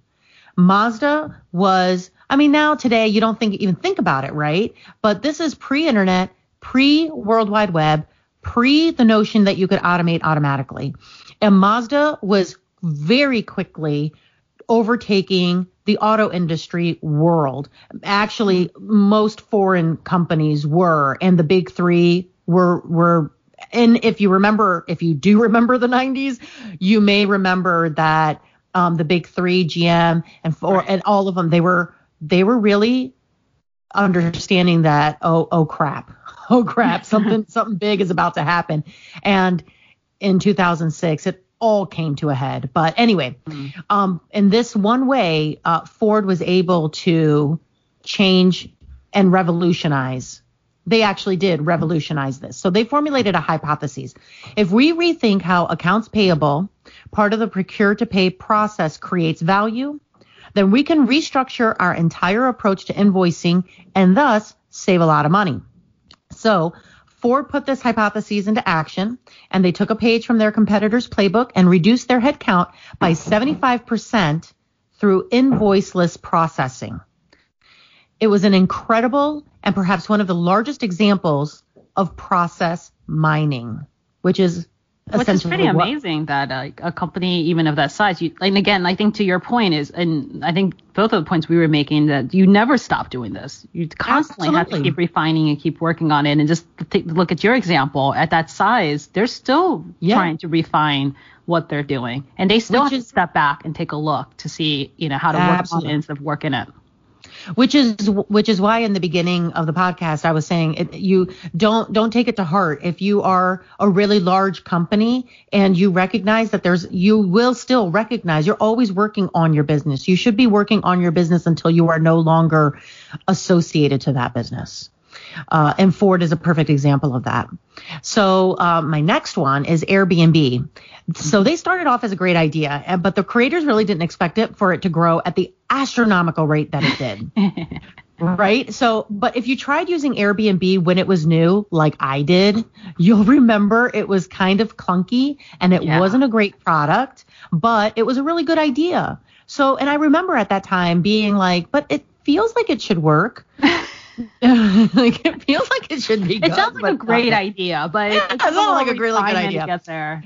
Mazda was, I mean, now today you don't think even think about it, right? But this is pre-internet, pre-World Wide Web, pre the notion that you could automate automatically. And Mazda was very quickly overtaking the auto industry world. Actually, most foreign companies were, and the big three were were and if you remember, if you do remember the 90s, you may remember that um, the big three, GM and Ford, right. and all of them, they were they were really understanding that oh oh crap, <laughs> oh crap, something <laughs> something big is about to happen, and in 2006 it all came to a head. But anyway, mm-hmm. um, in this one way, uh, Ford was able to change and revolutionize they actually did revolutionize this. So they formulated a hypothesis. If we rethink how accounts payable, part of the procure to pay process creates value, then we can restructure our entire approach to invoicing and thus save a lot of money. So Ford put this hypothesis into action and they took a page from their competitor's playbook and reduced their headcount by 75% through invoiceless processing. It was an incredible and perhaps one of the largest examples of process mining, which is which is pretty amazing that uh, a company even of that size, you, and again, I think to your point is, and I think both of the points we were making that you never stop doing this. You constantly Absolutely. have to keep refining and keep working on it. And just take, look at your example at that size, they're still yeah. trying to refine what they're doing, and they still Which have is, to step back and take a look to see, you know, how to work on it instead of working it which is which is why in the beginning of the podcast I was saying it, you don't don't take it to heart if you are a really large company and you recognize that there's you will still recognize you're always working on your business. You should be working on your business until you are no longer associated to that business. Uh, and Ford is a perfect example of that. So uh, my next one is Airbnb. So they started off as a great idea, but the creators really didn't expect it for it to grow at the astronomical rate that it did. <laughs> right? So, but if you tried using Airbnb when it was new, like I did, you'll remember it was kind of clunky and it yeah. wasn't a great product, but it was a really good idea. So, and I remember at that time being like, but it feels like it should work. <laughs> <laughs> like it feels like it should be. It good, sounds like a great idea, but yeah, it sounds like a really good idea. To Get there.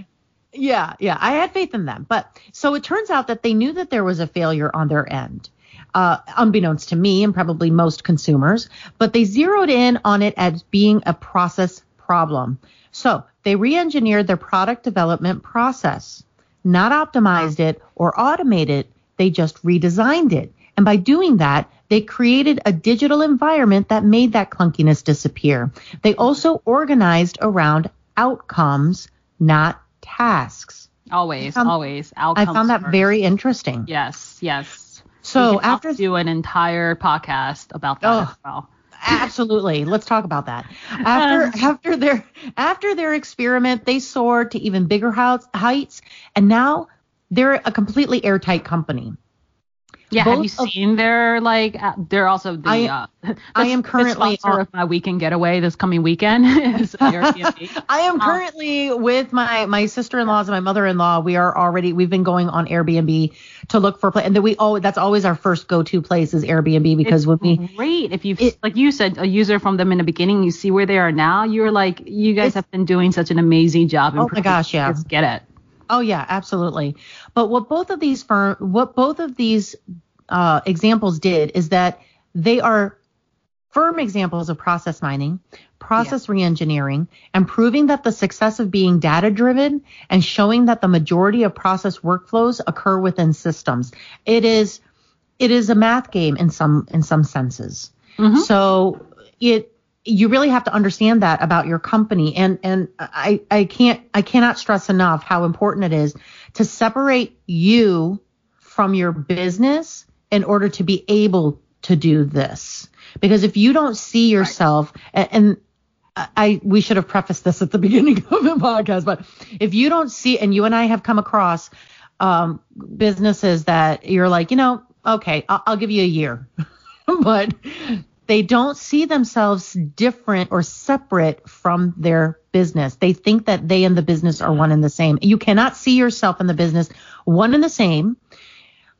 Yeah, yeah, I had faith in them, but so it turns out that they knew that there was a failure on their end. Uh, unbeknownst to me and probably most consumers, but they zeroed in on it as being a process problem. So they re-engineered their product development process, not optimized it or automated. It, they just redesigned it. And by doing that, they created a digital environment that made that clunkiness disappear. They also organized around outcomes, not tasks. Always, found, always. Outcomes I found that first. very interesting. Yes, yes. So after do an entire podcast about that oh, as well. absolutely. Let's talk about that. After um, after their after their experiment, they soared to even bigger heights, and now they're a completely airtight company. Yeah, Both have you seen of, their like? Uh, they're also the. I, uh, <laughs> the, I am currently sponsor of my weekend getaway this coming weekend. <laughs> <laughs> I am um, currently um, with my my sister-in-laws and my mother-in-law. We are already we've been going on Airbnb to look for place, and then we oh that's always our first go-to place is Airbnb because when we great if you like you said a user from them in the beginning, you see where they are now. You're like you guys have been doing such an amazing job. Oh my gosh, yeah, get it. Oh yeah, absolutely. But what both of these firm, what both of these uh, examples did is that they are firm examples of process mining, process yeah. reengineering, and proving that the success of being data driven and showing that the majority of process workflows occur within systems. It is it is a math game in some in some senses. Mm-hmm. So it you really have to understand that about your company. And and I I can't I cannot stress enough how important it is to separate you from your business in order to be able to do this. Because if you don't see yourself, and, and I we should have prefaced this at the <laughs> beginning of the podcast, but if you don't see, and you and I have come across um, businesses that you're like, you know, okay, I'll, I'll give you a year, <laughs> but they don't see themselves different or separate from their business. They think that they and the business are one and the same. You cannot see yourself and the business one and the same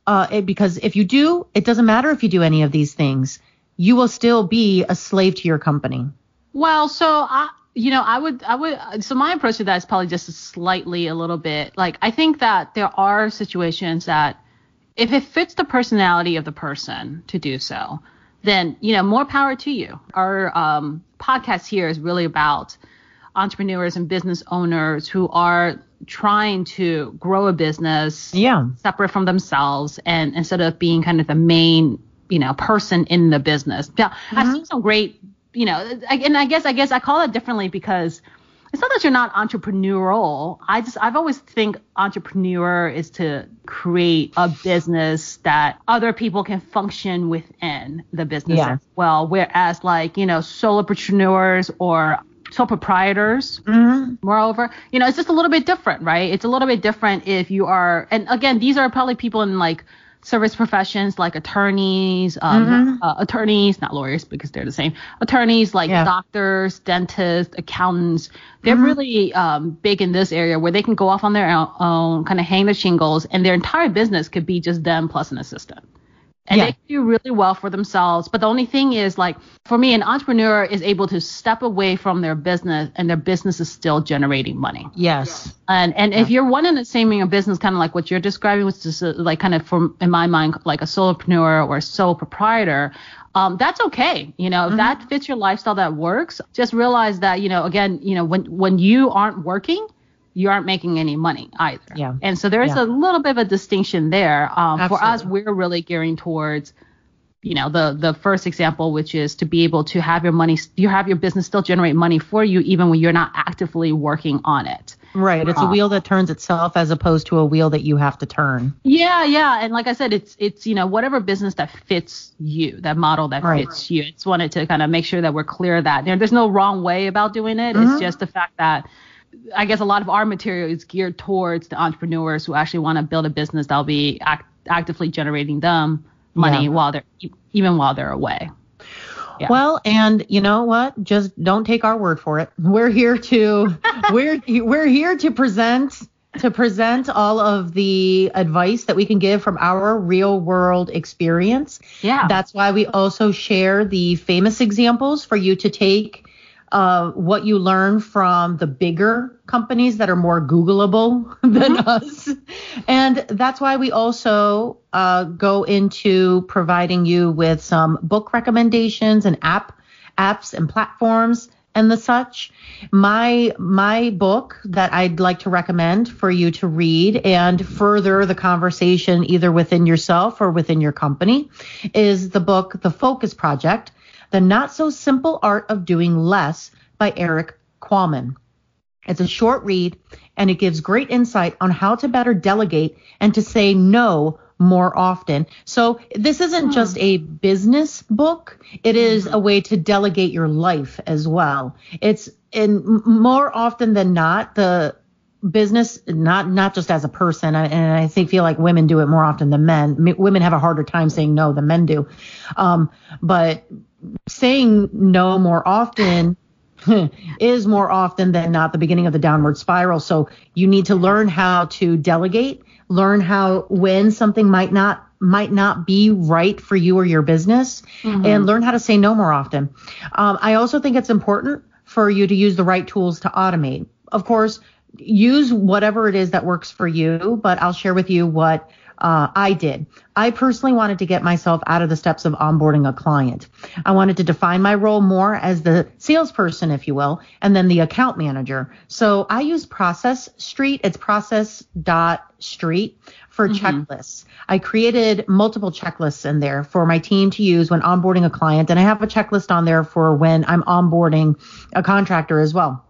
uh, it, because if you do, it doesn't matter if you do any of these things. You will still be a slave to your company. Well, so I, you know, I would, I would, so my approach to that is probably just slightly a little bit like I think that there are situations that if it fits the personality of the person to do so, then you know more power to you. Our um, podcast here is really about entrepreneurs and business owners who are trying to grow a business Yeah. separate from themselves and instead of being kind of the main, you know, person in the business. Yeah, I've seen some great, you know, and I guess I guess I call it differently because it's not that you're not entrepreneurial. I just I've always think entrepreneur is to create a business that other people can function within the business Yeah. as well. Whereas like, you know, solopreneurs or sole proprietors, Mhm. Moreover, you know, it's just a little bit different, right? It's a little bit different if you are, and again, these are probably people in like service professions like attorneys, um, Mhm. uh, attorneys, not lawyers because they're the same. Attorneys like Yeah. doctors, dentists, accountants. They're Mhm. really um, big in this area where they can go off on their own, own kind of hang the shingles, and their entire business could be just them plus an assistant and Yeah. they do really well for themselves. But the only thing is, like, for me, an entrepreneur is able to step away from their business, and their business is still generating money. Yes. And and if you're one and the same in your business, kind of like what you're describing, which is uh, like kind of from in my mind, like a solopreneur or a sole proprietor. Um, that's okay. You know, if that fits your lifestyle, that works. Just realize that, you know, again, you know, when when you aren't working, you aren't making any money either. Yeah. And so there's Yeah. a little bit of a distinction there. Um, for us, we're really gearing towards, you know, the the first example, which is to be able to have your money, you have your business still generate money for you, even when you're not actively working on it. Right. It's a Uh, wheel that turns itself as opposed to a wheel that you have to turn. Yeah, yeah, and like I said, it's it's you know whatever business that fits you, that model that Right. fits you. It's wanted to kind of make sure that we're clear that there, there's no wrong way about doing it. Mm-hmm. It's just the fact that I guess a lot of our material is geared towards the entrepreneurs who actually want to build a business that'll be act- actively generating them money Yeah. while they're even while they're away. Yeah. Well, and you know what? Just don't take our word for it. We're here to <laughs> we're we're here to present to present all of the advice that we can give from our real world experience. Yeah. That's why we also share the famous examples for you to take uh, what you learn from the bigger companies that are more Googleable <laughs> than us. And that's why we also uh, go into providing you with some book recommendations and app apps and platforms and the such. My my book that I'd like to recommend for you to read and further the conversation either within yourself or within your company is the book The Focus Project: The Not So Simple Art of Doing Less by Erik Qualman. It's a short read and it gives great insight on how to better delegate and to say no more often. So this isn't hmm. just a business book. It is a way to delegate your life as well. It's in more often than not the business not not just as a person I- and I think feel like women do it more often than men. M- women have a harder time saying no than men do. Um, but saying no more often <laughs> is more often than not the beginning of the downward spiral. So you need to learn how to delegate, learn how when something might not might not be right for you or your business, and learn how to say no more often. Um, I also think it's important for you to use the right tools to automate. Of course, use whatever it is that works for you, but I'll share with you what uh, I did. I personally wanted to get myself out of the steps of onboarding a client. I wanted to define my role more as the salesperson, if you will, and then the account manager. So I use Process Street. It's process.street for checklists. I created multiple checklists in there for my team to use when onboarding a client. And I have a checklist on there for when I'm onboarding a contractor as well.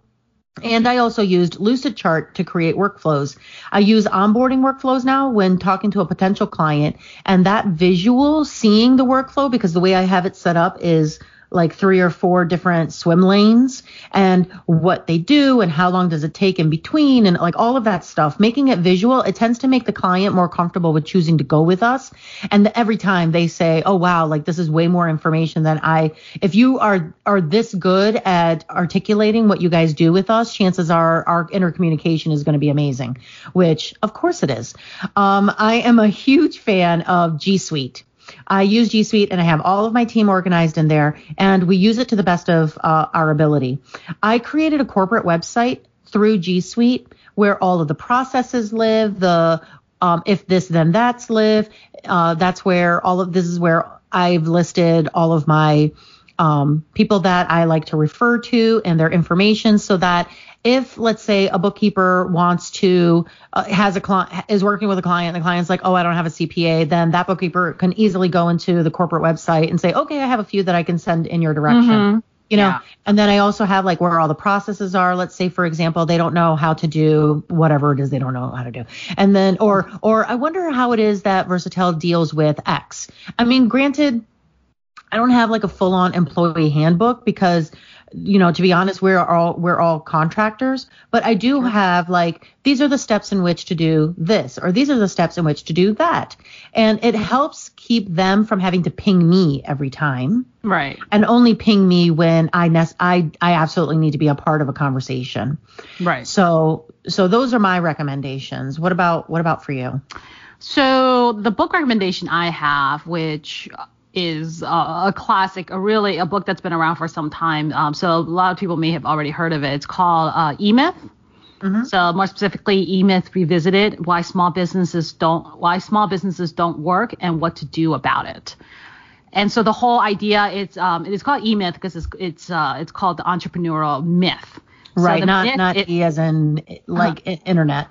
And I also used Lucidchart to create workflows. I use onboarding workflows now when talking to a potential client and that visual seeing the workflow because the way I have it set up is like three or four different swim lanes and what they do and how long does it take in between and like all of that stuff. Making it visual it tends to make the client more comfortable with choosing to go with us. And every time they say oh wow like this is way more information than i if you are are this good at articulating what you guys do with us chances are our intercommunication is going to be amazing which of course it is. Um, i am a huge fan of g suite I use G Suite and I have all of my team organized in there, and we use it to the best of uh, our ability. I created a corporate website through G Suite where all of the processes live, the um, if this then that's live. Uh, that's where all of this is where I've listed all of my um, people that I like to refer to and their information so that if let's say a bookkeeper wants to uh, has a client is working with a client and the client's like oh i don't have a cpa then that bookkeeper can easily go into the corporate website and say okay i have a few that i can send in your direction mm-hmm. you know yeah. and then i also have like where all the processes are let's say for example they don't know how to do whatever it is they don't know how to do and then or or i wonder how it is that versatile deals with x i mean granted I don't have like a full on employee handbook because you know, to be honest, we're all we're all contractors, but I do have like these are the steps in which to do this or these are the steps in which to do that. And it helps keep them from having to ping me every time. Right. And only ping me when I nest I I absolutely need to be a part of a conversation. Right. So so those are my recommendations. What about what about for you? So the book recommendation I have, which is a classic, a really a book that's been around for some time. Um, so a lot of people may have already heard of it. It's called uh, E Myth. Mm-hmm. So more specifically, E Myth Revisited: Why Small Businesses Don't Why Small Businesses Don't Work and What to Do About It. And so the whole idea it's um, it's called E Myth because it's it's uh, it's called the entrepreneurial myth. Right, so not myth, not it, E as in like uh, internet,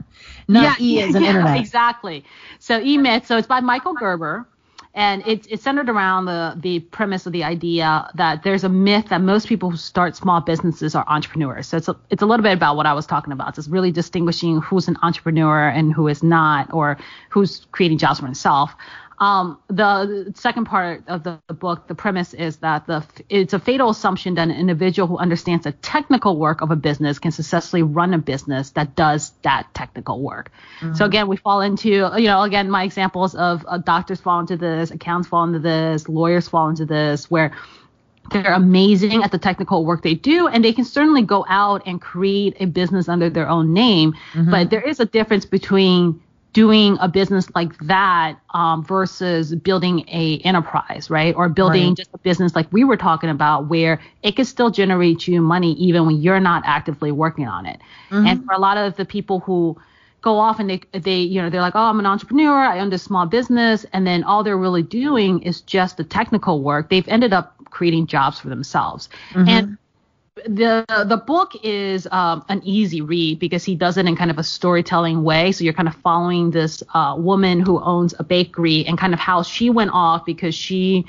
not yeah, E as in <laughs> yeah, internet. Exactly. So E Myth. So it's by Michael Gerber and it's it's centered around the the premise of the idea that there's a myth that most people who start small businesses are entrepreneurs. So it's a, it's a little bit about what I was talking about. It's really distinguishing who's an entrepreneur and who is not, or who's creating jobs for himself. Um, the second part of the, the, book, the premise is that the it's a fatal assumption that an individual who understands the technical work of a business can successfully run a business that does that technical work. Mm-hmm. So again, we fall into you know again my examples of uh, doctors fall into this, accountants fall into this, lawyers fall into this, where they're amazing at the technical work they do and they can certainly go out and create a business under their own name mm-hmm. but there is a difference between doing a business like that um, versus building a enterprise, right? Or building right. just a business like we were talking about, where it can still generate you money even when you're not actively working on it. Mm-hmm. And for a lot of the people who go off and they they you know they're like, oh, I'm an entrepreneur, I own this small business, and then all they're really doing is just the technical work. They've ended up creating jobs for themselves. Mm-hmm. And the the book is um, an easy read because he does it in kind of a storytelling way. So you're kind of following this uh, woman who owns a bakery and kind of how she went off because she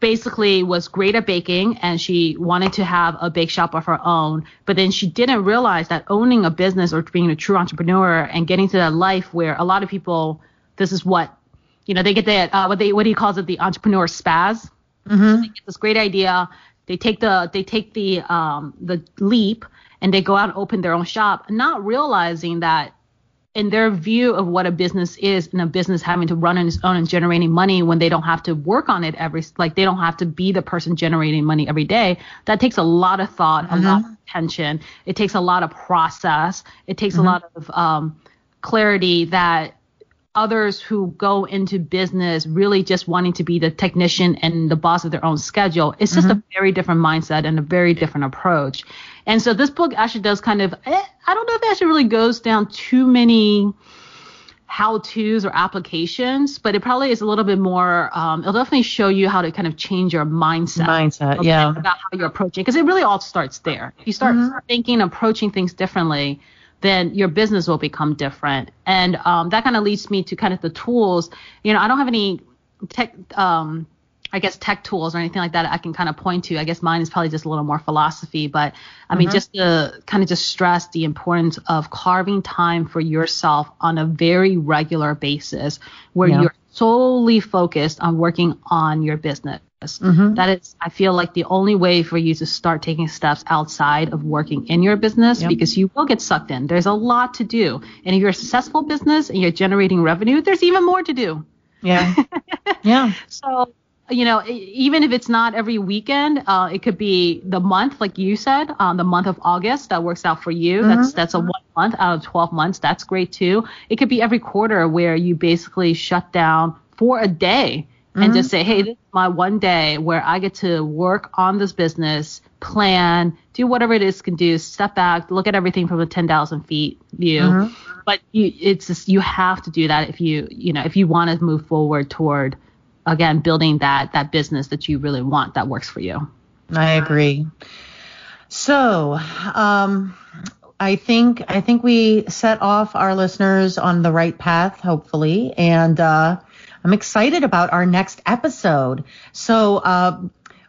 basically was great at baking and she wanted to have a bake shop of her own. But then she didn't realize that owning a business or being a true entrepreneur and getting to that life where a lot of people, this is what, you know, they get that, uh, what they, what he calls it, the entrepreneur spaz. Mm-hmm. So they get this great idea they take the they take the um, the leap and they go out and open their own shop, not realizing that in their view of what a business is and a business having to run on its own and generating money when they don't have to work on it every like they don't have to be the person generating money every day that takes a lot of thought mm-hmm. a lot of attention it takes a lot of process it takes mm-hmm. a lot of um, clarity that others who go into business really just wanting to be the technician and the boss of their own schedule. It's just mm-hmm. a very different mindset and a very different approach. And so this book actually does kind of, eh, I don't know if it actually really goes down too many how to's or applications, but it probably is a little bit more, um, it'll definitely show you how to kind of change your mindset. Mindset, yeah. About how you're approaching, because it really all starts there. If you start mm-hmm. thinking, approaching things differently, then your business will become different. And um, that kind of leads me to kind of the tools. You know, I don't have any tech, um, I guess tech tools or anything like that I can kind of point to. I guess mine is probably just a little more philosophy, but I mean, mm-hmm. just to kind of just stress the importance of carving time for yourself on a very regular basis where yeah. you're solely focused on working on your business. Mm-hmm. That is, I feel like the only way for you to start taking steps outside of working in your business yep. because you will get sucked in. There's a lot to do. And if you're a successful business and you're generating revenue, there's even more to do. Yeah. <laughs> yeah. So, you know, even if it's not every weekend, uh, it could be the month, like you said, um, the month of August that works out for you. Mm-hmm. That's that's a one month out of 12 months. That's great too. It could be every quarter where you basically shut down for a day and mm-hmm. just say, hey, this is my one day where I get to work on this business, plan, do whatever it is can do, step back, look at everything from a 10,000 feet view. Mm-hmm. But you, it's just, you have to do that if you, you know, if you want to move forward toward, again, building that, that business that you really want that works for you. I agree. So, um, I think I think we set off our listeners on the right path, hopefully, and uh, I'm excited about our next episode. So. Uh,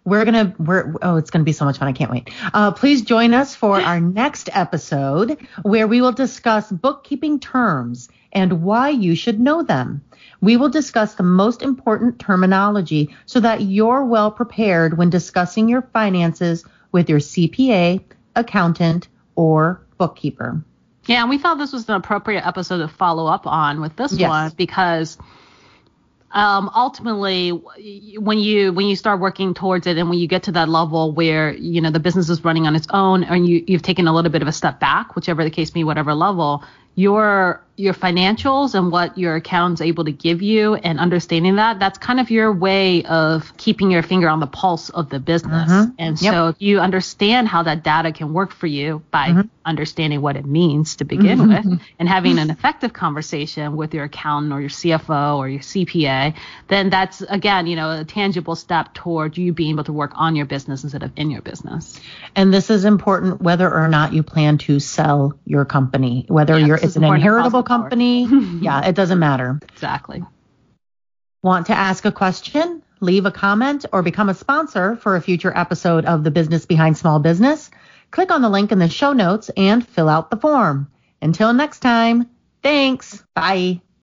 we're gonna we're oh it's gonna be so much fun i can't wait uh, please join us for our <laughs> next episode where we will discuss bookkeeping terms and why you should know them we will discuss the most important terminology so that you're well prepared when discussing your finances with your cpa accountant or bookkeeper yeah and we thought this was an appropriate episode to follow up on with this yes. one because um, ultimately when you when you start working towards it and when you get to that level where you know the business is running on its own and you you've taken a little bit of a step back whichever the case may be whatever level your your financials and what your account's able to give you and understanding that that's kind of your way of keeping your finger on the pulse of the business mm-hmm. and yep. so if you understand how that data can work for you by mm-hmm. understanding what it means to begin mm-hmm. with and having an effective conversation with your accountant or your CFO or your CPA then that's again you know a tangible step toward you being able to work on your business instead of in your business and this is important whether or not you plan to sell your company whether yeah, you're it's an inheritable company. <laughs> yeah, it doesn't matter. Exactly. Want to ask a question? Leave a comment or become a sponsor for a future episode of The Business Behind Small Business? Click on the link in the show notes and fill out the form. Until next time, thanks. Bye.